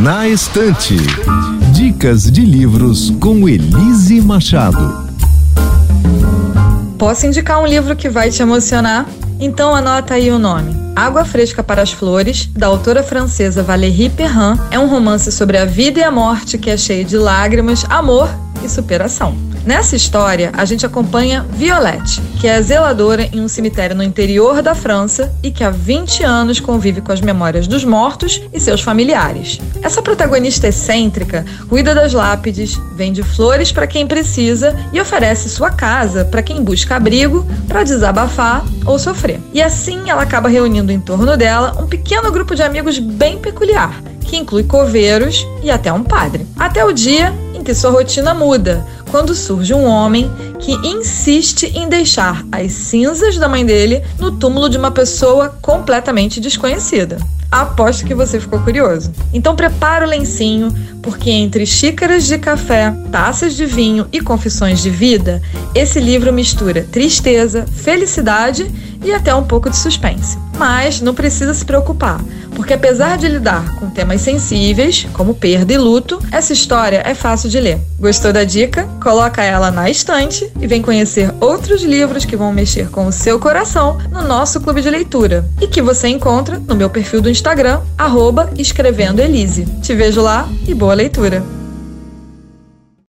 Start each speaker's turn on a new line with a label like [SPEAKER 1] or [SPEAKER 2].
[SPEAKER 1] Na Estante. Dicas de livros com Elise Machado.
[SPEAKER 2] Posso indicar um livro que vai te emocionar? Então anota aí o nome. Água Fresca para as Flores, da autora francesa Valérie Perrin, é um romance sobre a vida e a morte que é cheio de lágrimas, amor e superação. Nessa história, a gente acompanha Violette, que é zeladora em um cemitério no interior da França e que há 20 anos convive com as memórias dos mortos e seus familiares. Essa protagonista excêntrica cuida das lápides, vende flores para quem precisa e oferece sua casa para quem busca abrigo para desabafar ou sofrer. E assim ela acaba reunindo em torno dela um pequeno grupo de amigos bem peculiar, que inclui coveiros e até um padre. Até o dia em que sua rotina muda, quando surge um homem que insiste em deixar as cinzas da mãe dele no túmulo de uma pessoa completamente desconhecida. Aposto que você ficou curioso. Então prepara o lencinho, porque entre xícaras de café, taças de vinho e confissões de vida, esse livro mistura tristeza, felicidade e até um pouco de suspense. Mas não precisa se preocupar, porque apesar de lidar com temas sensíveis, como perda e luto, essa história é fácil de ler. Gostou da dica? Coloca ela na estante e vem conhecer outros livros que vão mexer com o seu coração no nosso clube de leitura e que você encontra no meu perfil do Instagram, arroba escrevendo Elise. Te vejo lá e boa leitura!